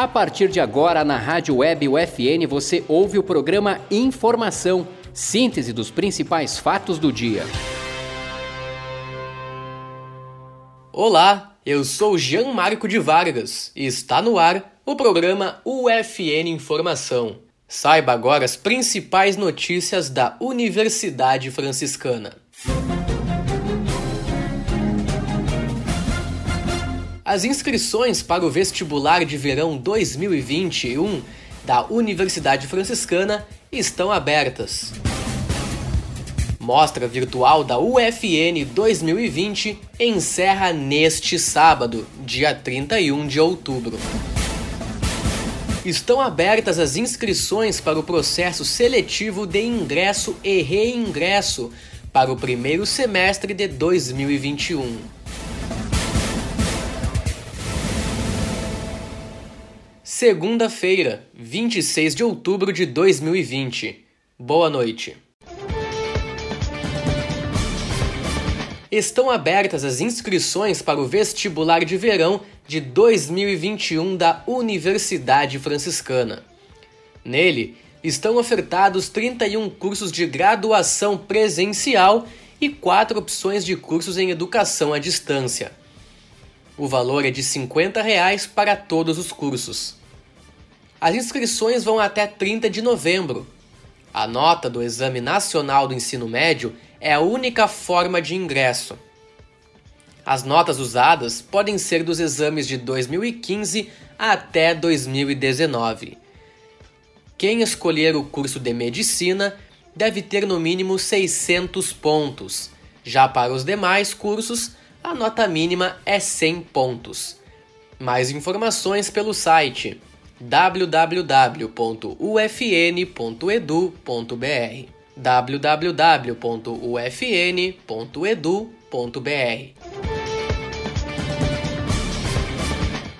A partir de agora, na Rádio Web UFN, você ouve o programa Informação, síntese dos principais fatos do dia. Olá, eu sou Jean Marco de Vargas e está no ar o programa UFN Informação. Saiba agora as principais notícias da Universidade Franciscana. As inscrições para o vestibular de verão 2021 da Universidade Franciscana estão abertas. Mostra virtual da UFN 2020 encerra neste sábado, dia 31 de outubro. Estão abertas as inscrições para o processo seletivo de ingresso e reingresso para o primeiro semestre de 2021. Segunda-feira, 26 de outubro de 2020. Boa noite. Estão abertas as inscrições para o vestibular de verão de 2021 da Universidade Franciscana. Nele, estão ofertados 31 cursos de graduação presencial e quatro opções de cursos em educação à distância. O valor é de 50 reais para todos os cursos. As inscrições vão até 30 de novembro. A nota do Exame Nacional do Ensino Médio é a única forma de ingresso. As notas usadas podem ser dos exames de 2015 até 2019. Quem escolher o curso de medicina deve ter no mínimo 600 pontos. Já para os demais cursos, a nota mínima é 100 pontos. Mais informações pelo site www.ufn.edu.br www.ufn.edu.br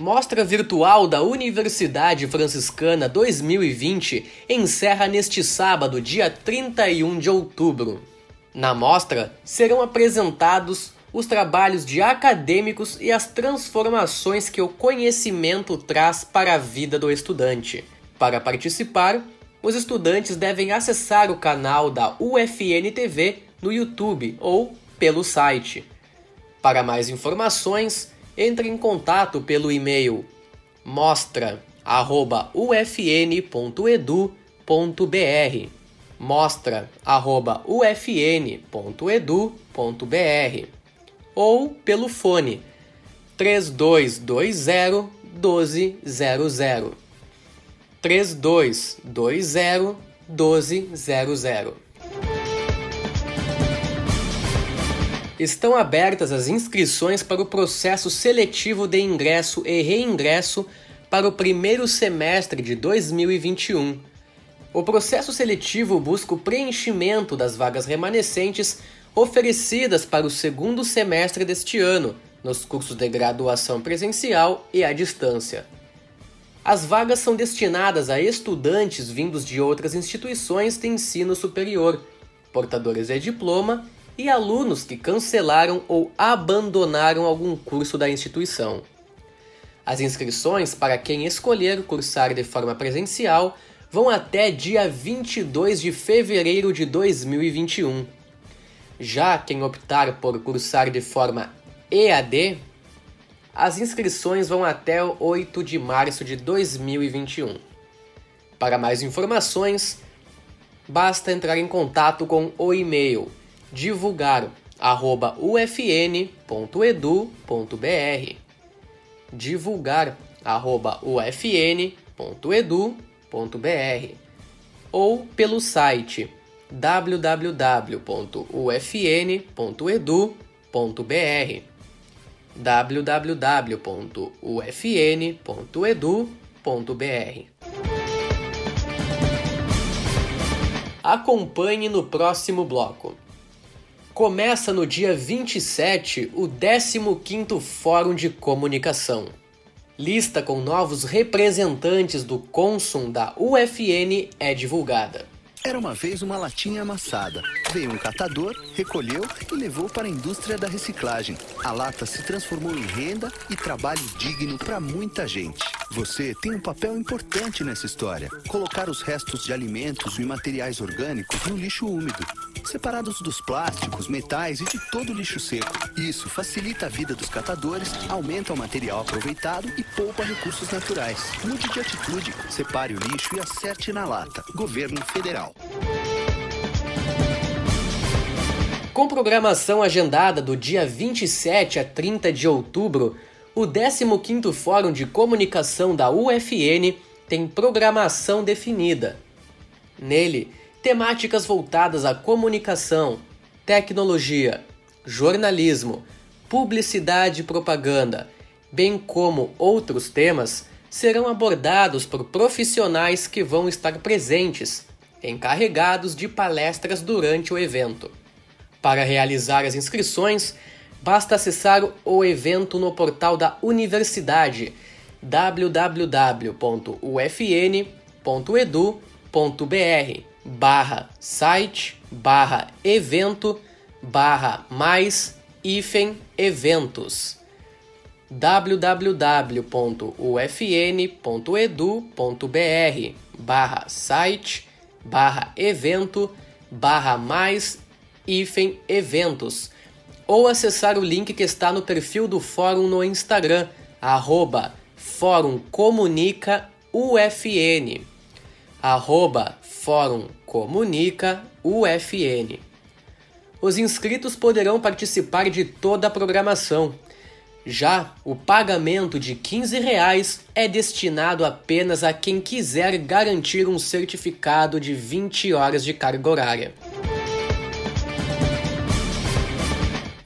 Mostra Virtual da Universidade Franciscana 2020 encerra neste sábado, dia 31 de outubro. Na mostra serão apresentados os trabalhos de acadêmicos e as transformações que o conhecimento traz para a vida do estudante. Para participar, os estudantes devem acessar o canal da UFN TV no YouTube ou pelo site. Para mais informações, entre em contato pelo e-mail mostra@ufn.edu.br. mostra@ufn.edu.br ou pelo fone 3220 1200. 3220 1200. Estão abertas as inscrições para o processo seletivo de ingresso e reingresso para o primeiro semestre de 2021. O processo seletivo busca o preenchimento das vagas remanescentes oferecidas para o segundo semestre deste ano, nos cursos de graduação presencial e à distância. As vagas são destinadas a estudantes vindos de outras instituições de ensino superior, portadores de diploma e alunos que cancelaram ou abandonaram algum curso da instituição. As inscrições para quem escolher cursar de forma presencial vão até dia 22 de fevereiro de 2021. Já quem optar por cursar de forma EAD, as inscrições vão até 8 de março de 2021. Para mais informações, basta entrar em contato com o e-mail divulgar@ufn.edu.br. divulgar@ufn.edu.br ou pelo site www.ufn.edu.br www.ufn.edu.br Acompanhe no próximo bloco. Começa no dia 27 o 15º Fórum de Comunicação. Lista com novos representantes do Consum da UFN é divulgada. Era uma vez uma latinha amassada. Veio um catador, recolheu e levou para a indústria da reciclagem. A lata se transformou em renda e trabalho digno para muita gente. Você tem um papel importante nessa história. Colocar os restos de alimentos e materiais orgânicos no lixo úmido, separados dos plásticos, metais e de todo lixo seco. Isso facilita a vida dos catadores, aumenta o material aproveitado e poupa recursos naturais. Mude de atitude, separe o lixo e acerte na lata. Governo Federal. Com programação agendada do dia 27 a 30 de outubro, o 15º Fórum de Comunicação da UFN tem programação definida. Nele, temáticas voltadas à comunicação, tecnologia, jornalismo, publicidade e propaganda, bem como outros temas, serão abordados por profissionais que vão estar presentes, encarregados de palestras durante o evento. Para realizar as inscrições, basta acessar o evento no portal da universidade www.ufn.edu.br barra site barra evento barra mais hífen eventos. www.ufn.edu.br barra site barra evento barra mais hífen eventos ou acessar o link que está no perfil do fórum no Instagram, arroba Fórum Comunica UFN. Arroba Fórum Comunica UFN. Os inscritos poderão participar de toda a programação. Já o pagamento de 15 reais é destinado apenas a quem quiser garantir um certificado de 20 horas de carga horária.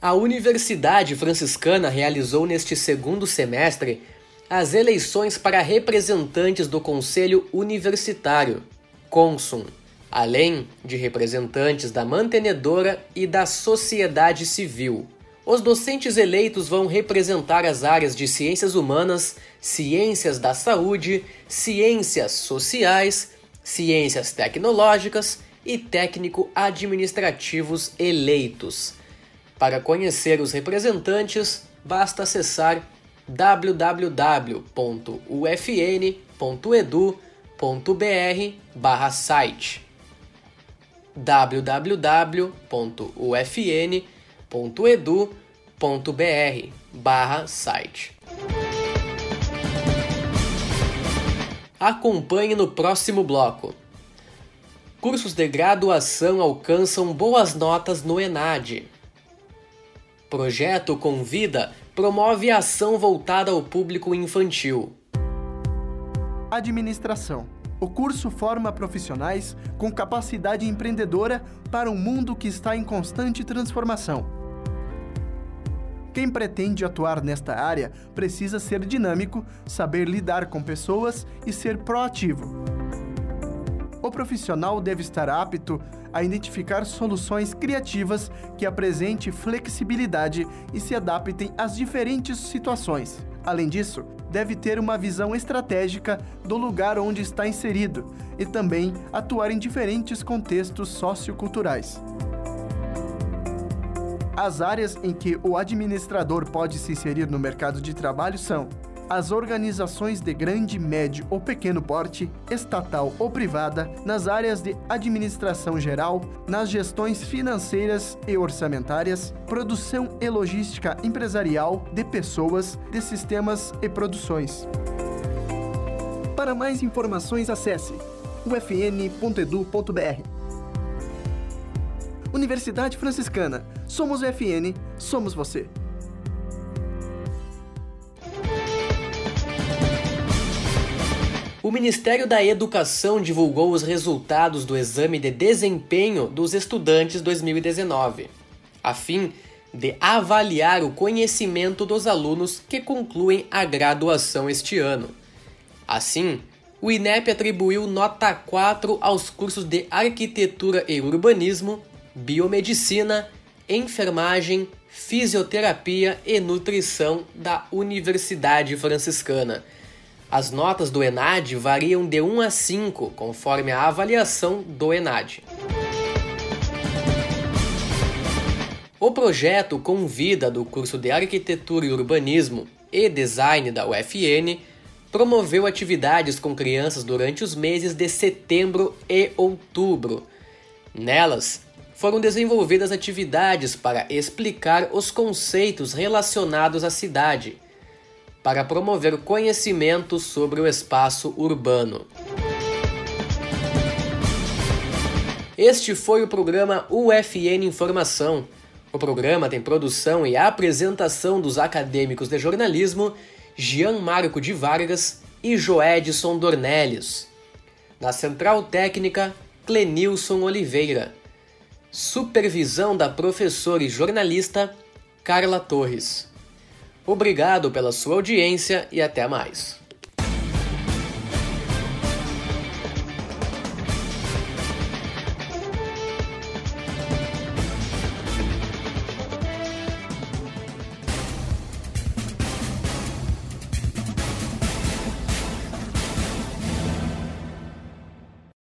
A Universidade Franciscana realizou neste segundo semestre as eleições para representantes do Conselho Universitário, CONSUM, além de representantes da mantenedora e da sociedade civil. Os docentes eleitos vão representar as áreas de ciências humanas, ciências da saúde, ciências sociais, ciências tecnológicas e técnico-administrativos eleitos para conhecer os representantes, basta acessar www.ufn.edu.br/site www.ufn.edu.br/site Acompanhe no próximo bloco. Cursos de graduação alcançam boas notas no ENAD. Projeto Convida promove ação voltada ao público infantil. Administração. O curso forma profissionais com capacidade empreendedora para um mundo que está em constante transformação. Quem pretende atuar nesta área precisa ser dinâmico, saber lidar com pessoas e ser proativo. O profissional deve estar apto a identificar soluções criativas que apresentem flexibilidade e se adaptem às diferentes situações. Além disso, deve ter uma visão estratégica do lugar onde está inserido e também atuar em diferentes contextos socioculturais. As áreas em que o administrador pode se inserir no mercado de trabalho são as organizações de grande, médio ou pequeno porte, estatal ou privada, nas áreas de administração geral, nas gestões financeiras e orçamentárias, produção e logística empresarial de pessoas, de sistemas e produções. Para mais informações, acesse ufn.edu.br. Universidade Franciscana. Somos UFN, somos você. Ministério da Educação divulgou os resultados do exame de desempenho dos estudantes 2019, a fim de avaliar o conhecimento dos alunos que concluem a graduação este ano. Assim, o INEP atribuiu nota 4 aos cursos de Arquitetura e Urbanismo, Biomedicina, Enfermagem, Fisioterapia e Nutrição da Universidade Franciscana as notas do ENAD variam de 1 a 5, conforme a avaliação do ENAD. O projeto convida do curso de Arquitetura e Urbanismo e Design da UFN promoveu atividades com crianças durante os meses de setembro e outubro. Nelas, foram desenvolvidas atividades para explicar os conceitos relacionados à cidade, para promover conhecimento sobre o espaço urbano. Este foi o programa UFN Informação. O programa tem produção e apresentação dos acadêmicos de jornalismo Jean Marco de Vargas e Joedson Dornelles. Na central técnica, Clenilson Oliveira. Supervisão da professora e jornalista Carla Torres. Obrigado pela sua audiência e até mais.